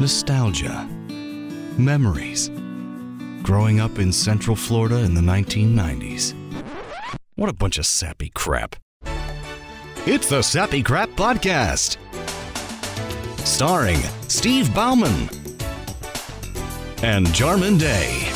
nostalgia, memories. Growing up in Central Florida in the 1990s. What a bunch of sappy crap. It's the Sappy Crap Podcast. Starring Steve Bauman and Jarman Day.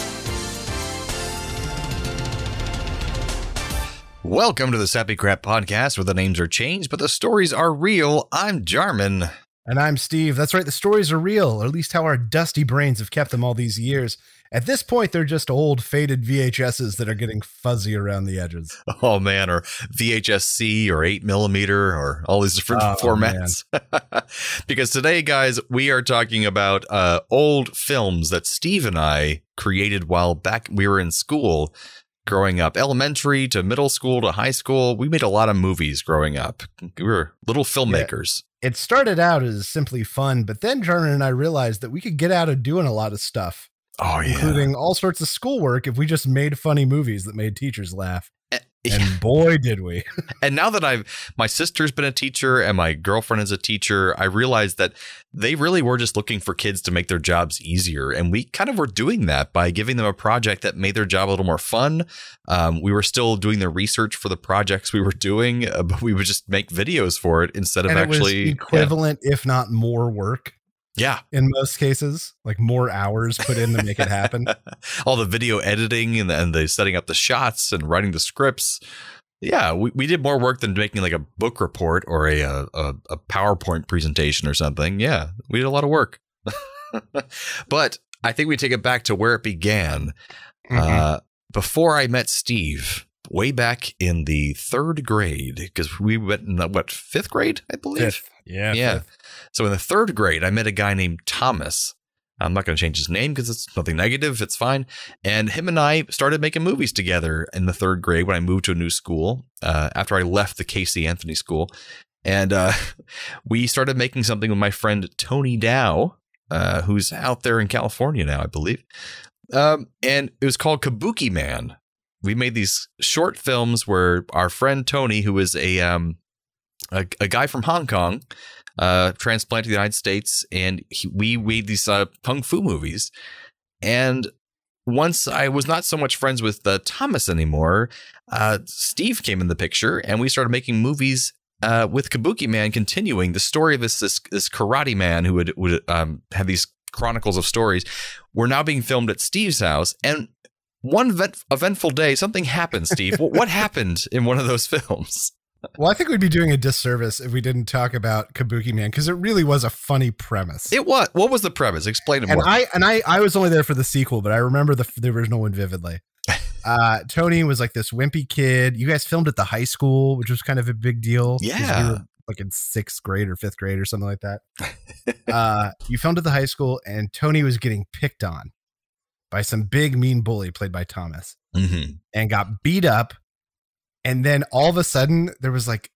Welcome to the Sappy Crap Podcast, where the names are changed, but the stories are real. I'm Jarman. And I'm Steve. That's right. The stories are real, or at least how our dusty brains have kept them all these years. At this point, they're just old, faded VHSs that are getting fuzzy around the edges. Oh man, or VHS-C or eight millimeter or all these different Oh, formats. because today, guys, we are talking about uh, old films that Steve and I created while back we were in school. Growing up, elementary to middle school to high school, we made a lot of movies growing up. We were little filmmakers. It started out as simply fun, but then Jarman and I realized that we could get out of doing a lot of stuff, Oh yeah, including all sorts of schoolwork, if we just made funny movies that made teachers laugh. Yeah. And boy, did we. And now that I've my sister's been a teacher and my girlfriend is a teacher, I realized that they really were just looking for kids to make their jobs easier. And we kind of were doing that by giving them a project that made their job a little more fun. Um, we were still doing the research for the projects we were doing, uh, but we would just make videos for it instead of and it actually was equivalent, if not more work Yeah. in most cases, like more hours put in to make it happen. All the video editing and the, and the setting up the shots and writing the scripts. Yeah, we, we did more work than making like a book report or a, a a PowerPoint presentation or something. Yeah, we did a lot of work. but I think we take it back to where it began. Mm-hmm. Uh, before I met Steve, way back in the third grade, because we went in the, what fifth grade, I believe. Fifth. Yeah. Yeah. fifth. So in the third grade, I met a guy named Thomas. I'm not going to change his name because it's nothing negative. It's fine. And him and I started making movies together in the third grade when I moved to a new school uh, after I left the Casey Anthony School. And uh, we started making something with my friend Tony Dow, uh, who's out there in California now, I believe. Um, and it was called Kabuki Man. We made these short films where our friend Tony, who is a um, a, a guy from Hong Kong, uh, transplanted to the United States, and he, we made these uh, kung fu movies. And once I was not so much friends with uh, Thomas anymore, uh, Steve came in the picture, and we started making movies uh, with Kabuki Man, continuing the story of this this, this karate man who would would um, have these chronicles of stories. Were now being filmed at Steve's house, and one event, eventful day, something happened. Steve, what, what happened in one of those films? Well, I think we'd be doing a disservice if we didn't talk about Kabuki Man because it really was a funny premise. It what? What was the premise? Explain it and more. I and I I was only there for the sequel, but I remember the the original one vividly. Uh, Tony was like this wimpy kid. You guys filmed at the high school, which was kind of a big deal. Yeah. we were like in sixth grade or fifth grade or something like that. uh, you filmed at the high school, and Tony was getting picked on by some big mean bully played by Thomas, Mhm. and got beat up. And then all of a sudden, there was like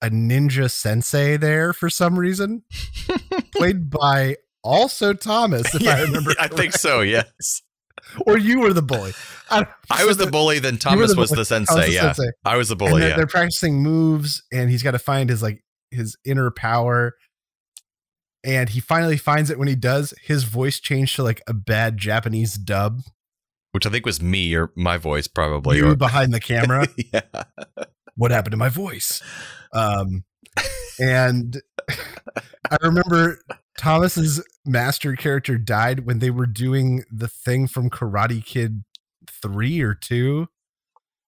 a ninja sensei there for some reason, played by also Thomas, if I remember. I think so. Yes, or you were the bully. I, I was the bully. Then Thomas the was bully. the sensei. Was the yeah, sensei. I was the bully. they're, Yeah, they're practicing moves, and he's got to find his like his inner power. And he finally finds it when he does. His voice changed to like a bad Japanese dub. Which I think was me or my voice probably. you Or, behind the camera. yeah, what happened to my voice? Um, and I remember Thomas's master character died when they were doing the thing from Karate Kid three or two,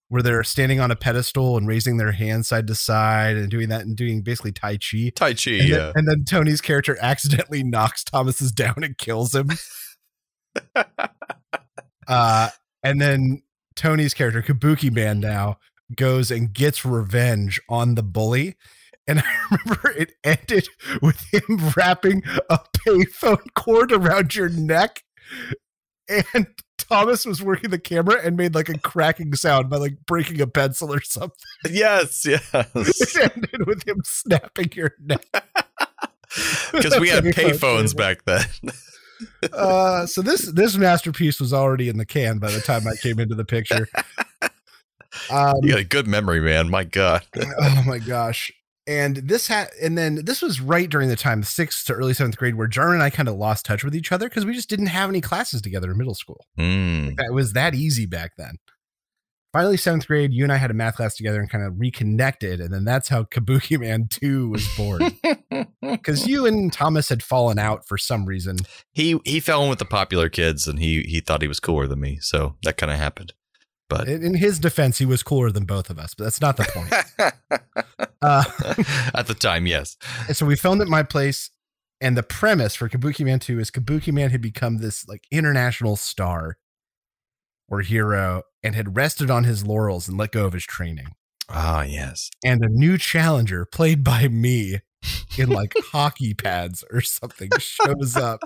where they're standing on a pedestal and raising their hands side to side and doing that and doing basically Tai Chi. Tai Chi. And, yeah, then, and then Tony's character accidentally knocks Thomas's down and kills him. uh, and then Tony's character, Kabuki Man, now goes and gets revenge on the bully. And I remember it ended with him wrapping a payphone cord around your neck. And Thomas was working the camera and made like a cracking sound by like breaking a pencil or something. yes, yes. It ended with him snapping your neck. Because we had payphones back then. Uh, so this this masterpiece was already in the can by the time I came into the picture. Um, You got a good memory, man. My God. oh my gosh. and this had and then this was right during the time sixth to early seventh grade where Jarman and I kind of lost touch with each other because we just didn't have any classes together in middle school. Mm. It was that easy back then. Finally, seventh grade, you and I had a math class together and kind of reconnected, and then that's how Kabuki Man Two was born. Because you and Thomas had fallen out for some reason. he he fell in with the popular kids, and he he thought he was cooler than me, so that kind of happened. But In in his defense, he was cooler than both of us, but that's not the point. Uh, at the time, yes. And so we filmed at my place, and the premise for Kabuki Man 2 is Kabuki Man had become this like international star or hero and had rested on his laurels and let go of his training. Ah, yes. And a new challenger, played by me in like hockey pads or something, shows up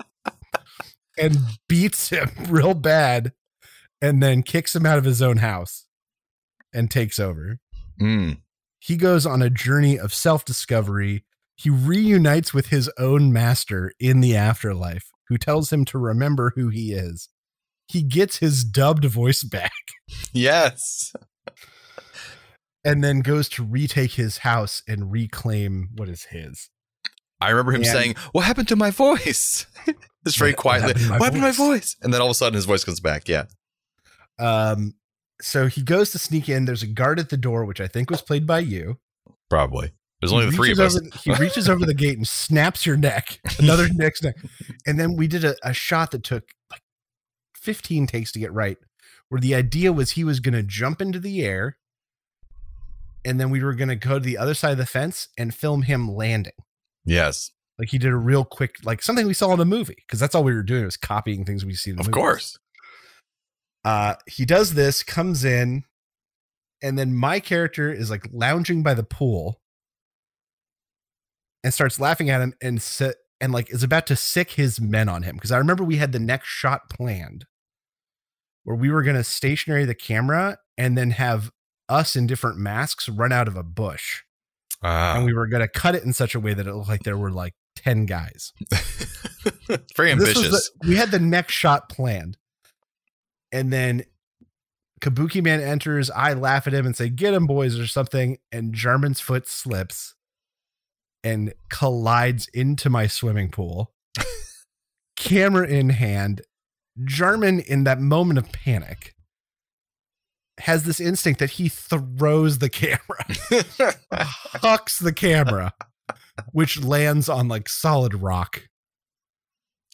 and beats him real bad and then kicks him out of his own house and takes over Mm. he goes on a journey of self discovery. He reunites with his own master in the afterlife, who tells him to remember who he is. He gets his dubbed voice back Yes. and then goes to retake his house and reclaim what is his. I remember him And- saying, "What happened to my voice?" Just very quietly. happened to my what happened to my voice?" And then all of a sudden, his voice comes back. Yeah. Um, so he goes to sneak in. There's a guard at the door, which I think was played by you. Probably. There's He only the three of us. over- he reaches over the gate and snaps your neck, another neck's neck. And then we did a, a shot that took 15 takes to get right, where the idea was he was going to jump into the air and then we were going to go to the other side of the fence and film him landing. Yes, Like he did a real quick, like something we saw in a movie, because that's all we were doing was copying things we see in the of movies. course. Uh, he does this, comes in, and then my character is like lounging by the pool and starts laughing at him and sit and like is about to sic his men on him. Because I remember we had the next shot planned where we were gonna stationary the camera and then have us in different masks run out of a bush. Ah, And we were gonna cut it in such a way that it looked like there were like 10 guys. very ambitious. the- we had the next shot planned. And then Kabuki Man enters. I laugh at him and say, Get him, boys, or something. And Jarman's foot slips and collides into my swimming pool. Camera in hand. Jarman, in that moment of panic, has this instinct that he throws the camera, hucks the camera, which lands on like solid rock.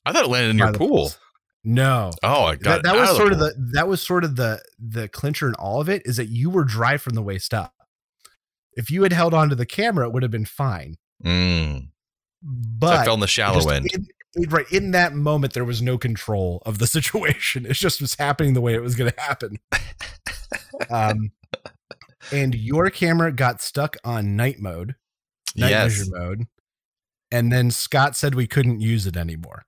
I thought it landed in your pool. pools. No, Oh, I got that, that it was of sort of pool. the that was sort of the the clincher in all of it is that you were dry from the waist up. If you had held onto the camera, it would have been fine. Mm. So But I fell in the shallow end. in- right in that moment, there was no control of the situation. It just was happening the way it was going to happen. um, and your camera got stuck on night mode, night yes. vision mode, and then Scott said we couldn't use it anymore.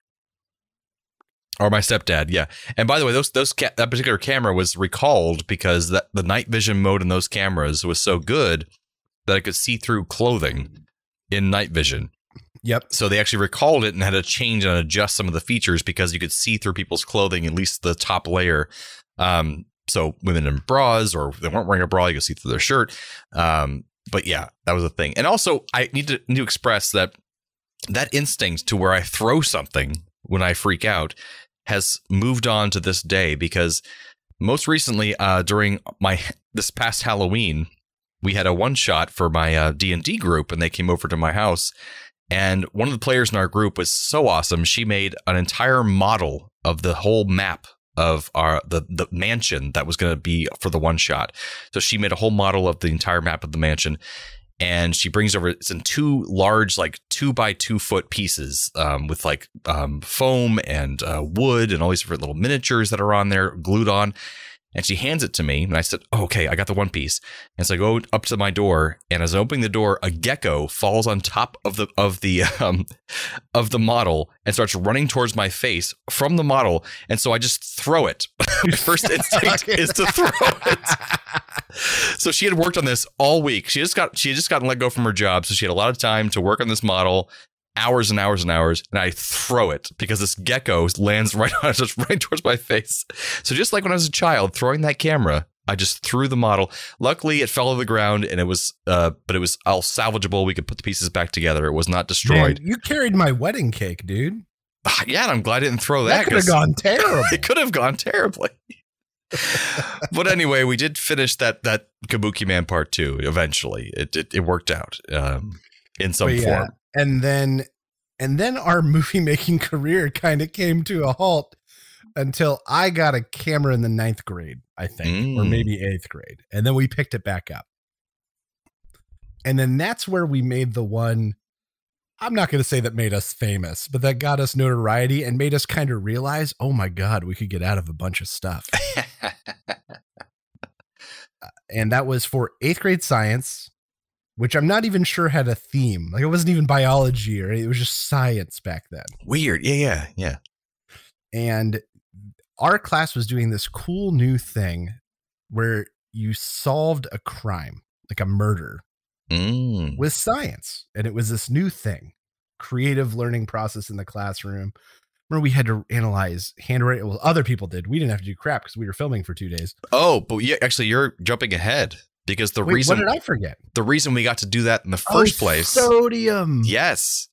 Or my stepdad, yeah. And by the way, those those ca- that particular camera was recalled because that the night vision mode in those cameras was so good that i could see through clothing in night vision. Yep. So they actually recalled it and had to change and adjust some of the features because you could see through people's clothing, at least the top layer. Um, so women in bras or they weren't wearing a bra, you could see through their shirt. Um, but yeah, that was a thing. And also, I need to need to express that that instinct to where I throw something when I freak out has moved on to this day because most recently uh, during my this past Halloween we had a one shot for my uh, D&D group and they came over to my house and one of the players in our group was so awesome. She made an entire model of the whole map of our the the mansion that was going to be for the one shot. So she made a whole model of the entire map of the mansion and she brings over it's in two large like two by two foot pieces um, with like um, foam and uh, wood and all these different little miniatures that are on there glued on and she hands it to me and i said oh, okay i got the one piece. And so i go up to my door and as i open the door a gecko falls on top of the of the um, of the model and starts running towards my face from the model. And so i just throw it. My first instinct is to throw it. So she had worked on this all week. She just got she had just gotten let go from her job, so she had a lot of time to work on this model, hours and hours and hours. And I throw it because this gecko lands right on just right towards my face. So just like when I was a child, throwing that camera I just threw the model. Luckily, it fell to the ground, and it was, uh, but it was all salvageable. We could put the pieces back together. It was not destroyed. Man, you carried my wedding cake, dude. Ah, yeah, and I'm glad I didn't throw that. That could have gone terrible. it could have gone terribly. but anyway, we did finish that that Kabuki Man Part Two. Eventually, it it, it worked out um, in some But yeah, form. And then and then our movie making career kind of came to a halt until I got a camera in the ninth grade, I think, or Mm. maybe eighth grade. And then we picked it back up. And then that's where we made the one I'm not going to say that made us famous, but that got us notoriety and made us kind of realize, oh my God, we could get out of a bunch of stuff. and that was for eighth grade science, which I'm not even sure had a theme. Like it wasn't even biology or it was just science back then. Weird. Yeah, yeah, yeah. And our class was doing this cool new thing where you solved a crime, like a murder, Mm. with science. And it was this new thing, creative learning process in the classroom. Remember, we had to analyze handwriting. Well, other people did. We didn't have to do crap because we were filming for two days. Oh, but yeah, actually, you're jumping ahead because the Wait, reason what did I forget? the reason we got to do that in the first Oh, place. Sodium. Yes.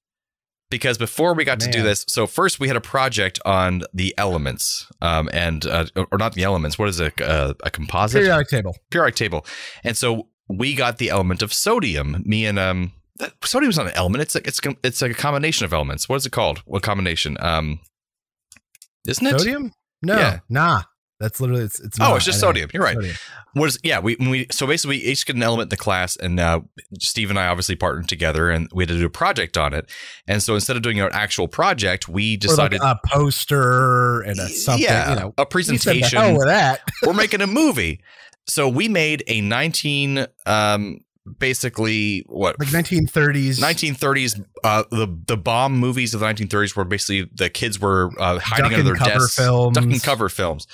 Because before we got to do this, so first we had a project on the elements, um, and uh, or not the elements. What is it? Uh, a composite Periodic table. periodic table. And so we got the element of sodium. Me and um, sodium's not an element. It's like it's it's like a combination of elements. What is it called? What combination? Um, isn't it? Sodium? No, Yeah. nah. That's literally it's. it's Oh, not. it's just sodium. You're right. Sodium. What is yeah? We we so basically we each get an element in the class, and uh, Steve and I obviously partnered together, and we had to do a project on it. And so instead of doing an actual project, we Or like decided a poster and a something. yeah, you know, a said presentation. hell with that. We're making a movie. So we made a 19 um basically what Like 1930s. 1930s uh the the bomb movies of the 1930s where basically the kids were uh, hiding Duck under their desks films. duck and cover films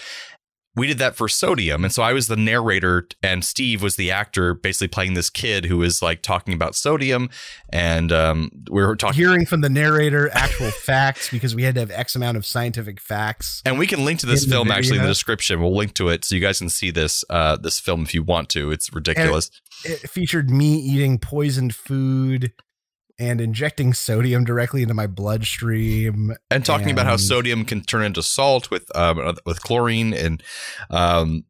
we did that for sodium. And so i was the narrator and steve was the actor basically playing this kid who was like talking about sodium. And um we were talking Hearing from the narrator actual facts because we had to have X amount of scientific facts. and we can link to this film actually in the description. We'll link to it so you guys can see this uh this film if you want to. It's ridiculous. It featured me eating poisoned food and injecting sodium directly into my bloodstream. and talking about how sodium can turn into salt with um with chlorine and um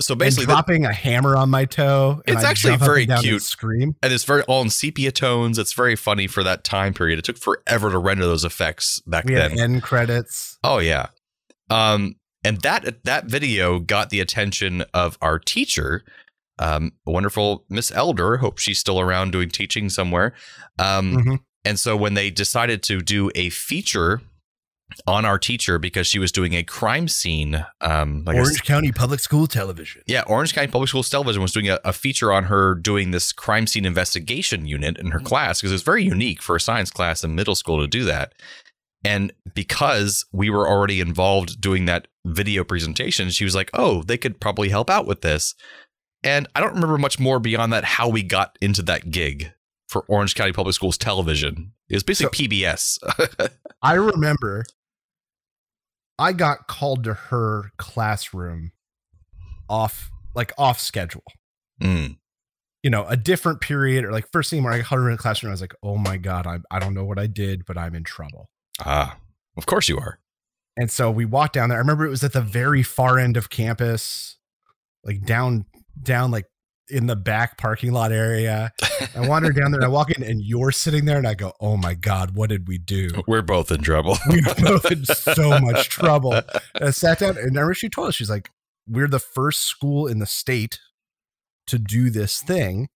so and basically the, dropping a hammer on my toe it's actually very and down and cute. Scream. and it's very all in sepia tones it's very funny for that time period it took forever to render those effects back We then end credits. oh yeah um and that that video got the attention of our teacher um wonderful miss elder hope she's still around doing teaching somewhere um Mhm. And so when they decided to do a feature on our teacher because she was doing a crime scene, um, like a- Orange County Public School Television. yeah, Orange County Public Schools Television was doing a, a feature on her doing this crime scene investigation unit in her class because it was very unique for a science class in middle school to do that. And because we were already involved doing that video presentation, she was like, "Oh, they could probably help out with this." And I don't remember much more beyond that how we got into that gig for Orange County Public Schools Television. It was basically PBS. I remember I got called to her classroom off like off schedule. Mm. You know, a different period or like first thing where I got her in the classroom, I was like, oh my God, I, I don't know what I did, but I'm in trouble. Ah, of course you are. And so we walked down there. I remember it was at the very far end of campus, like down, down like in the back parking lot area. I wandered down there I walk in and you're sitting there and I go, oh my God, what did we do? We're both in trouble. we were both in so much trouble. And I sat down and I remember she told us, she's like, we're the first school in the state to do this thing.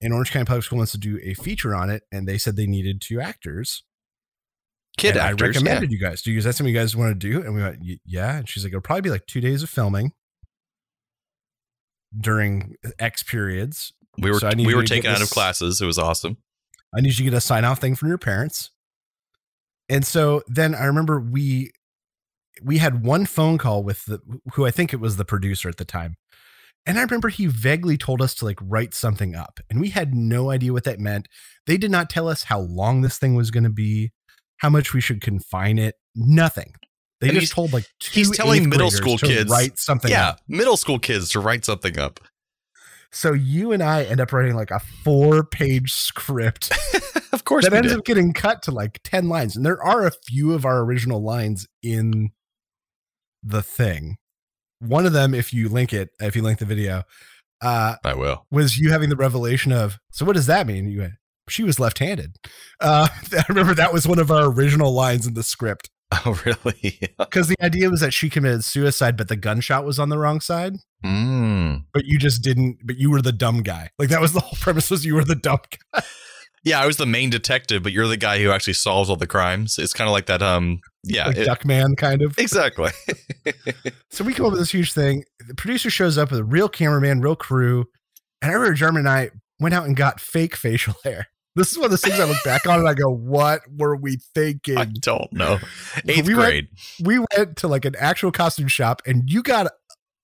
And Orange County Public School wants to do a feature on it. And they said they needed two actors. Kid and actors. I yeah. recommended you guys. Do you, is that something you guys want to do? And we went, yeah. And she's like, it'll probably be like two days of filming during X periods. We were So we were taken out of classes. It was awesome. I need you to get a sign off thing from your parents. And so then I remember we we had one phone call with the who I think it was the producer at the time. And I remember he vaguely told us to like write something up. And we had no idea what that meant. They did not tell us how long this thing was going to be, how much we should confine it, nothing. They And just he's- told like two he's telling middle school to kids- write something. yeah, up. middle school kids to write something up. So you and I end up writing like a four page script of course, that ends did. up getting cut to like 10 lines. And there are a few of our original lines in the thing. One of them, if you link it, if you link the video, uh, I will. was you having the revelation of, so what does that mean? You went, she was left handed. Uh, I remember that was one of our original lines in the script Oh, really? because the idea was that she committed suicide, but the gunshot was on the wrong side. mm. But you just didn't, but you were the dumb guy. Like that was the whole premise was you were the dumb guy. Yeah, I was the main detective, but you're the guy who actually solves all the crimes. It's kind of like that. Um, yeah, like it- Duckman kind of. exactly. So we come up with this huge thing. The producer shows up with a real cameraman, real crew. And I remember Jeremy and I went out and got fake facial hair. This is one of the things I look back on and I go, what were we thinking? I don't know. Eighth We went- grade. we went to like an actual costume shop and you got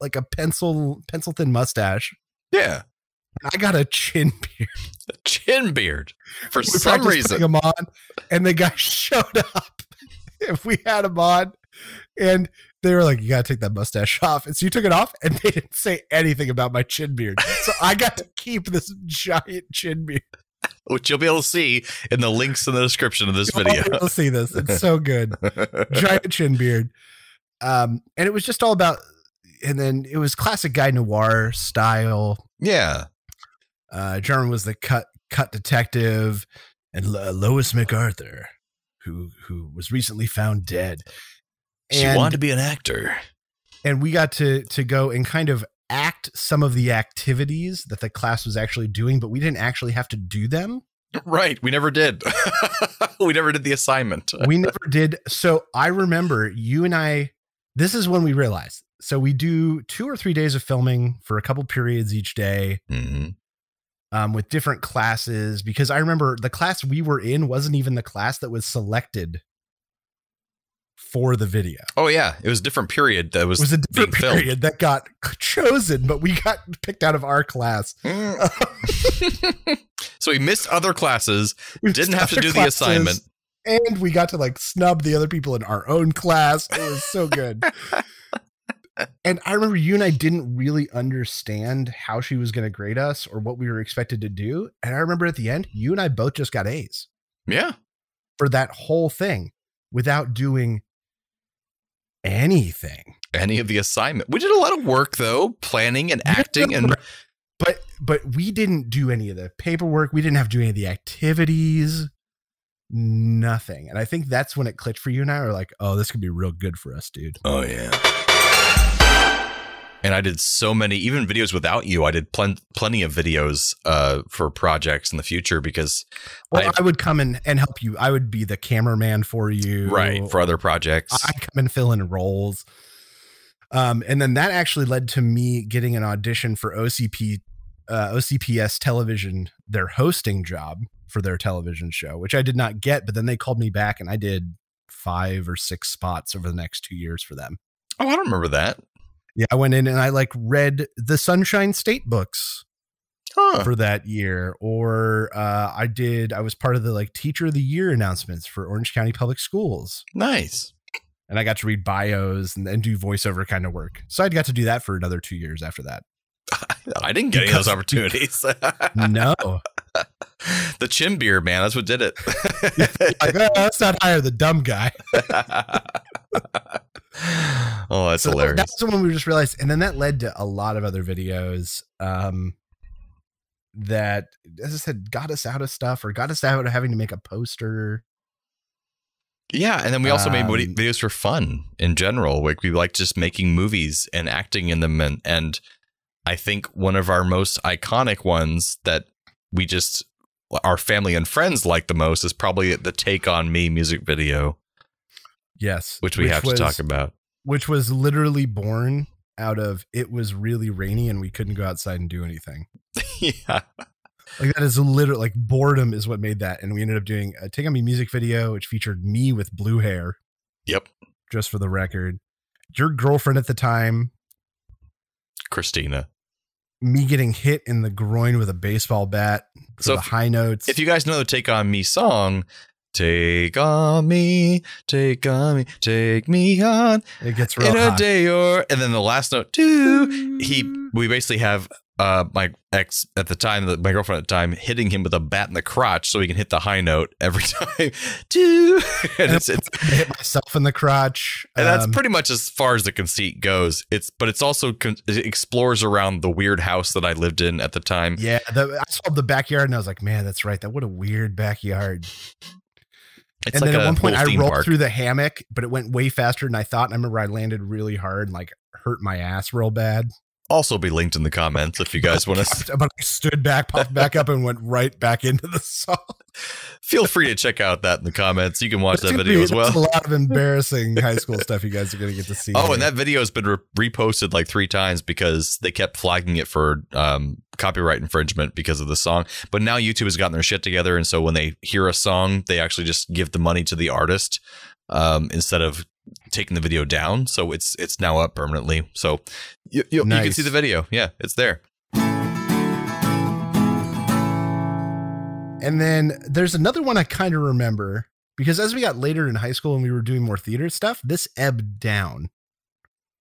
like a pencil pencil thin mustache. yeah, And I got a chin beard. A chin beard for We some reason. them on, and the guy showed up. If we had him on, and they were like, "You gotta take that mustache off." And so you took it off, and they didn't say anything about my chin beard. So I got to keep this giant chin beard. Which you'll be able to see in the links in the description of this video. You'll see this. It's so good. Giant chin beard. Um, and it was just all about. And then it was classic guy noir style. yeah, Uh, Jarman was the cut cut detective, and Lo- Lois MacArthur, who who was recently found dead. she wanted to be an actor. and we got to to go and kind of act some of the activities that the class was actually doing, but we didn't actually have to do them. Right, we never did. we never did the assignment. We never did. So I remember you and I. This is when we realized. So we do two or three days of filming for a couple periods each day. Mhm. um, with different classes because I remember the class we were in wasn't even the class that was selected for the video. Oh yeah, it was a different period that was, It was a different filmed. period that got chosen, but we got picked out of our class. Mm. so we missed other classes, We didn't have to do the assignment. and we got to like snub the other people in our own class. It was so good. and I remember you and I didn't really understand how she was going to grade us or what we were expected to do. And I remember at the end, you and I both just got A's. Yeah, for that whole thing without doing anything. any of the assignment. We did a lot of work though, planning and acting, and But but we didn't do any of the paperwork. We didn't have to do any of the activities. Nothing. And I think that's when it clicked for you and I were like, oh, this could be real good for us, dude. oh yeah. And I did so many, even videos without you. I did plen- plenty of videos uh, for projects in the future because, Well, I- I, would come in and help you. I would be the cameraman for you. right, for other projects. I come and fill in roles. Um, and then that actually led to me getting an audition for OCP, uh, OCPS television, their hosting job for their television show, which I did not get. But then they called me back, and I did five or six spots over the next two years for them. oh, I don't remember that. Yeah, I went in and I like read the Sunshine State books Huh. for that year, or uh, I did. I was part of the like Teacher of the Year announcements for Orange County Public Schools. nice. and I got to read bios and then do voiceover kind of work. So I got to do that for another two years after that. I didn't get any of those opportunities. No, the chin beard, man. That's what did it. like, "Oh, let's not hire the dumb guy. oh, that's So hilarious. that's when we just realized, and then that led to a lot of other videos um, that, as I said, got us out of stuff or got us out of having to make a poster. Yeah, and then we also made Um, vid- videos for fun in general. Like we like just making movies and acting in them, and and I think one of our most iconic ones that we just our family and friends like the most is probably the "Take on Me" music video, Yes, which we have was, to talk about. Which was literally born out of it was really rainy and we couldn't go outside and do anything. yeah, Like that is literally like boredom is what made that. And we ended up doing a Take On Me music video, which featured me with blue hair, yep, just for the record. Your girlfriend at the time, Christina. Me getting hit in the groin with a baseball bat So the if- high notes. If you guys know the "Take on Me" song, Take on me, take on me, take me on It gets real in a day or and then the last note too. He we basically have uh my ex at the time, the- my girlfriend at the time, hitting him with a bat in the crotch so he can hit the high note every time. And it's, it's I hit myself in the crotch. and that's Um, pretty much as far as the conceit goes. It's but it's also con- it explores around the weird house that I lived in at the time. yeah. The, I saw the backyard and I was like, man, that's right. That what a weird backyard. It's and like then at one point, I rolled park. through the hammock, but it went way faster than I thought. And I remember I landed really hard and like hurt my ass real bad. Also, be linked in the comments if you guys want to. But I stood back, popped back up, and went right back into the song. Feel free to check out that in the comments. You can watch that video be- as well. a lot of embarrassing high school stuff you guys are going to get to see. Oh, here. and that video has been re- reposted like three times because they kept flagging it for um, copyright infringement because of the song. But now YouTube has gotten their shit together, and so when they hear a song, they actually just give the money to the artist um, instead of taking the video down. So it's it's now up permanently. So you, you, you can see the video. Yeah, it's there. And then there's another one I kind of remember because as we got later in high school and we were doing more theater stuff, this ebbed down.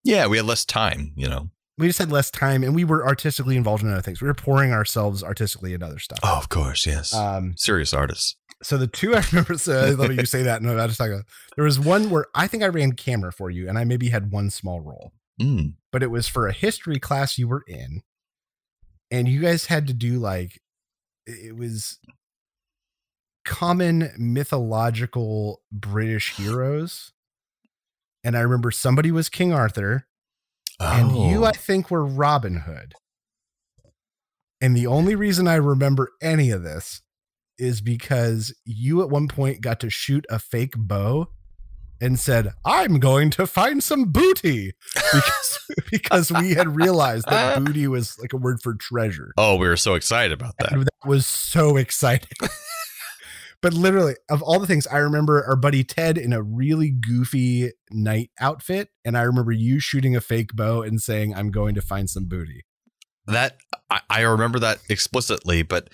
Yeah, we had less time. You know. We just had less time and we were artistically involved in other things. We were pouring ourselves artistically in other stuff. Oh, of course, yes. Um, Serious artists. So the two I remember, so I love you say that. No, I just talk about. There was one where I think I ran camera for you, and I maybe had one small role, Mm. but it was for a history class you were in, and you guys had to do like it was common mythological British heroes. And I remember somebody was King Arthur, and you, Oh. I think, were Robin Hood. And the only reason I remember any of this is because you at one point got to shoot a fake bow and said, I'm going to find some booty because, because we had realized that booty was like a word for treasure. oh, we were so excited about that. And that was so exciting. but literally, of all the things, I remember our buddy Ted in a really goofy night outfit. And I remember you shooting a fake bow and saying, I'm going to find some booty. That I, I remember that explicitly, but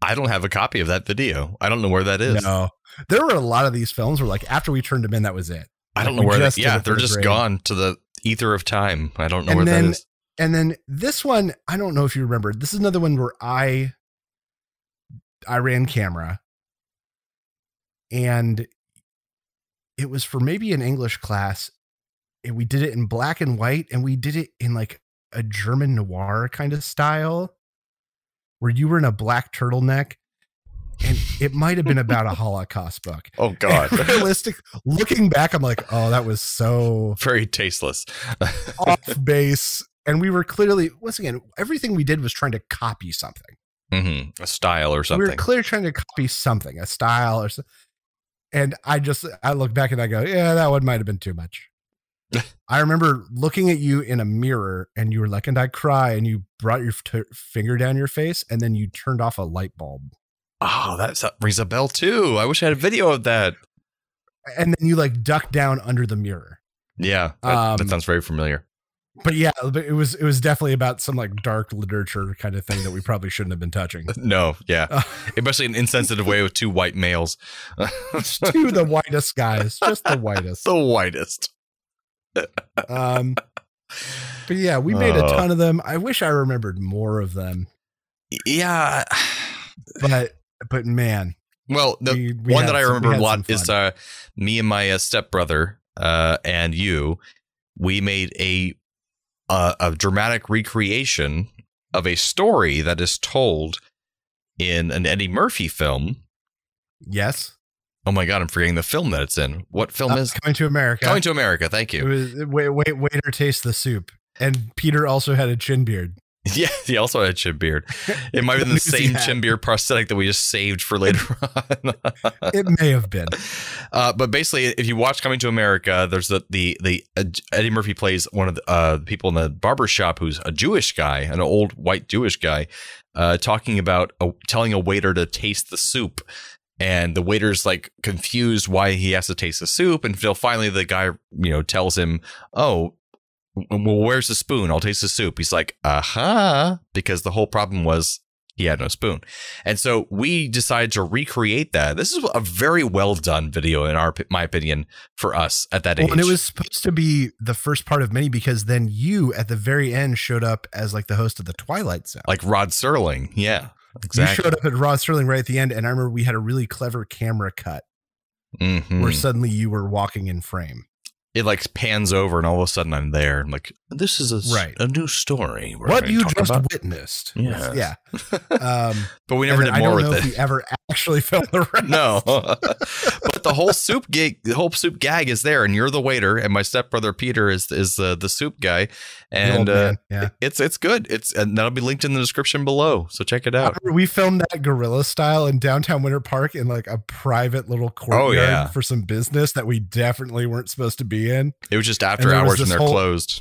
I don't have a copy of that video. I don't know where that is. No. There were a lot of these films where, like, after we turned them in, that was it. I don't Like, know where. That, yeah, they're just grade. gone to the ether of time. I don't know And where then- that is. And then this one, I don't know if you remember. This is another one where I I ran camera and it was for maybe an English class. And we did it in black and white and we did it in like a German noir kind of style where you were in a black turtleneck and it might have been about a Holocaust book. Oh God, And realistic looking back, I'm like, oh, that was so very tasteless. off base. And we were clearly, once again, everything we did was trying to copy something. hmm A style or something. We were clearly trying to copy something, a style or something. And I just, I look back and I go, yeah, that one might have been too much. I remember looking at you in a mirror and you were like, and I cry. And you brought your t- finger down your face and then you turned off a light bulb. oh, that rings a bell too. I wish I had a video of that. And then you like ducked down under the mirror. Yeah, that, that Um, sounds very familiar. But yeah, but it was, it was definitely about some like dark literature kind of thing that we probably shouldn't have been touching. No, yeah, Uh, especially an insensitive way with two white males. to the whitest guys, just the whitest. the whitest. Um, but yeah, we made a Oh. ton of them. I wish I remembered more of them, Yeah. but but man, Well, the we- we one that I remember a lot is uh, me and my uh, stepbrother uh, and you. We made a uh, a dramatic recreation of a story that is told in an Eddie Murphy film. yes, Oh my god, I'm forgetting the film that it's in. What film Uh, is coming to America. Coming to America? Thank you. it was wait, wait, waiter taste the soup, and Peter also had a chin beard. Yeah, he also had a chin beard. It might have been the same had- chin beard prosthetic that we just saved for later on. It may have been. Uh, but basically, if you watch Coming to America, there's the the the uh, Eddie Murphy plays one of the uh, people in the barber shop who's a Jewish guy, an old white Jewish guy, uh, talking about a, telling a waiter to taste the soup, and the waiter's like confused why he has to taste the soup, until finally the guy you know tells him, "Oh." Well, where's the spoon? I'll taste the soup. He's like, aha, because the whole problem was he had no spoon. And so we decided to recreate that. This is a very well done video in our my opinion for us at that Well, age. and it was supposed to be the first part of many because then you at the very end showed up as like the host of the Twilight Zone. like Rod Serling. Yeah. You showed up at Rod Serling right at the end, and I remember we had a really clever camera cut Mhm. where suddenly you were walking in frame. It like pans over and all of a sudden I'm there. I'm like, this is a, Right. a new story. what you just about." witnessed. Yes. Yeah. Um, But we never did I more don't know with if it. we ever actually filmed the rest. No, the whole soup gig, the whole soup gag is there, and you're the waiter, and my stepbrother Peter is is uh, the soup guy, and uh, yeah. it's it's good. It's and that'll be linked in the description below, so check it out. We filmed that guerrilla style in downtown Winter Park in like a private little courtyard Oh, yeah. for some business that we definitely weren't supposed to be in. It was just after And hours and they're whole- closed.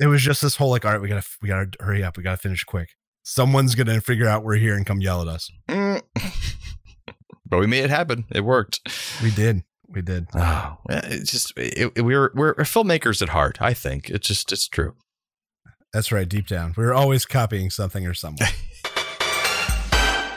It was just this whole like, all right, we gotta we gotta hurry up, we gotta finish quick. Someone's gonna figure out we're here and come yell at us. Mm. but we made it happen. It worked. We did. We did. Oh, it's just it, it- we're we're filmmakers at heart. I think it's just it's true. That's right, deep down. we're always copying something or someone.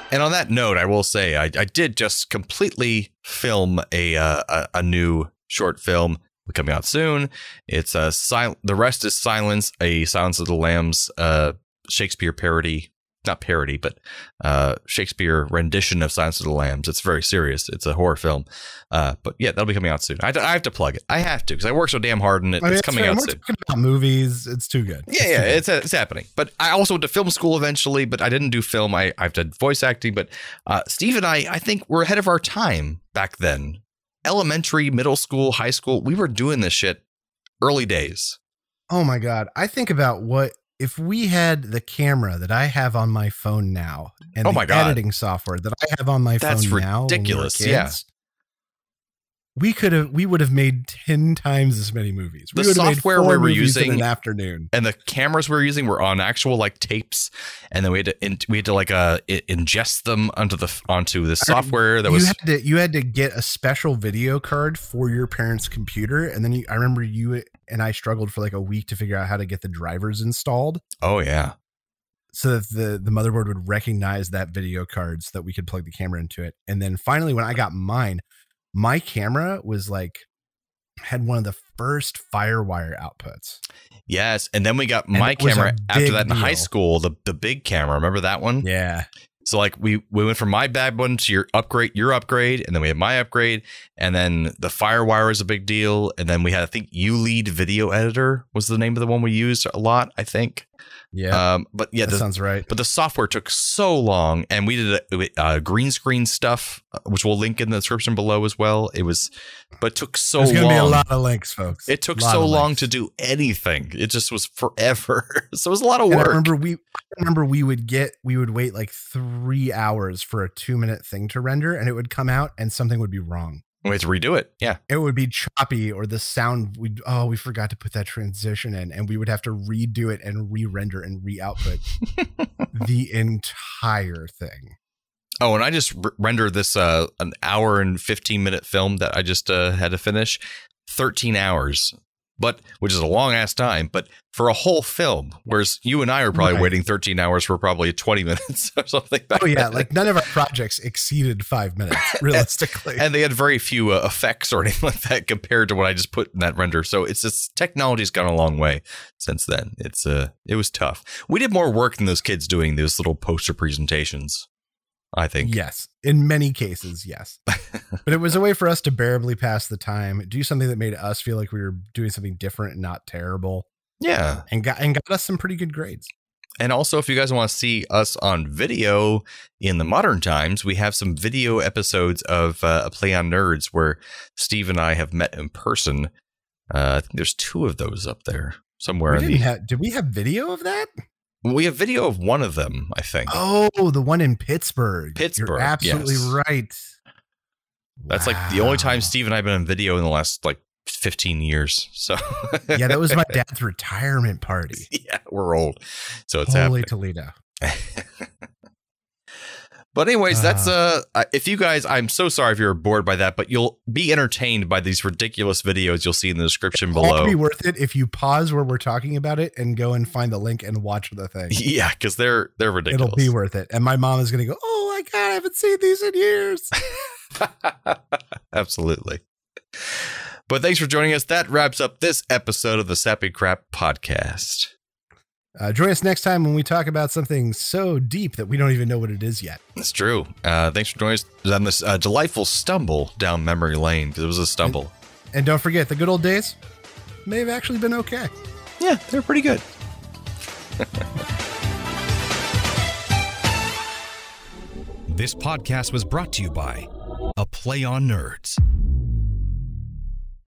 And on that note, I will say I, I did just completely film a, uh, a a new short film coming out soon. It's a sil- the rest is silence, a Silence of the Lambs uh, Shakespeare parody, not parody, but uh, Shakespeare rendition of Silence of the Lambs. It's very serious. It's a horror film, uh, but yeah, that'll be coming out soon. I, I have to plug it. I have to because I work so damn hard and it. I mean, it's it's coming fair. out We're soon. about movies. It's too good. Yeah, too yeah, good. it's it's happening. But I also went to film school eventually, but I didn't do film. I I've done voice acting. But uh, Steve and I, I think we're ahead of our time back then. Elementary, middle school, high school, we were doing this shit early days. Oh my god! I think about what if we had the camera that I have on my phone now, and Oh the God. editing software that I have on my That's phone now. we ridiculous, yeah. We could have. We would have made ten times as many movies. We The would have made software we were movies in an afternoon. And the cameras we were using were on actual like tapes, and then we had to in, we had to like uh ingest them onto the onto the software that you was had to you had to get a special video card for your parents' computer, and then you, I remember you and I struggled for like a week to figure out how to get the drivers installed. oh yeah so that the the motherboard would recognize that video card so that we could plug the camera into it. And then finally, when I got mine, my camera was like had one of the first FireWire outputs. yes, and then we got And my it was a camera after that in high school. The the big camera, remember that one? Yeah, So like we we went from my bad one to your upgrade, your upgrade, and then we had my upgrade, and then the FireWire is a big deal, and then we had I think ULEAD Video Editor was the name of the one we used a lot, I think. Yeah, Um, but yeah, that the, sounds right. but the software took so long, and we did a, uh green screen stuff, uh, which we'll link in the description below as well. It was, but took so There's gonna be a lot of links, folks. it took so long links. to do anything. It just was forever. so it was a lot of And I work. remember we I remember we would get we would wait like three hours for a two minute thing to render, and it would come out and something would be wrong. We had to redo it. Yeah. it would be choppy or the sound we oh we forgot to put that transition in and we would have to redo it and re-render and re-output the entire thing Oh, and I just r- rendered this uh, an hour and 15 minute film that I just uh, had to finish 13 hours, but which is a long ass time, but for a whole film, whereas you and I are probably Right. waiting 13 hours for probably 20 minutes or something. oh yeah like none of our projects exceeded five minutes realistically and they had very few uh, effects or anything like that compared to what I just put in that render. So it's just technology's gone a long way since then. It's uh, it was tough. We did more work than those kids doing those little poster presentations. I think. yes in many cases yes but it was a way for us to bearably pass the time do something that made us feel like we were doing something different and not terrible Yeah. and got and got us some pretty good grades And also, if you guys want to see us on video in the modern times, we have some video episodes of uh, a Play on Nerds where Steve and I have met in person. Uh, I think there's two of those up there somewhere. we the, have did we have video of that we have video of one of them, I think. Oh, the one in Pittsburgh. Pittsburgh, You're absolutely yes. right. That's like the only time Steve and I have been on video in the last like 15 years. So yeah, that was my dad's retirement party. yeah, we're old. So it's Holy happening. Toledo. But anyways, that's uh if you guys I'm so sorry if you're bored by that, but you'll be entertained by these ridiculous videos you'll see in the description below. It'll be worth it if you pause where we're talking about it and go and find the link and watch the thing. Yeah, because they're they're ridiculous. It'll be worth it. And my mom is going to go, "Oh my god, I haven't seen these in years." Absolutely. But thanks for joining us. That wraps up this episode of the Sappy Crap podcast. Uh, join us next time when we talk about something so deep that we don't even know what it is yet. That's true. Uh, thanks for joining us on this uh, delightful stumble down memory lane because it was a stumble. And don't forget, the good old days may have actually been okay. Yeah, they're pretty good. This podcast was brought to you by A Play on Nerds.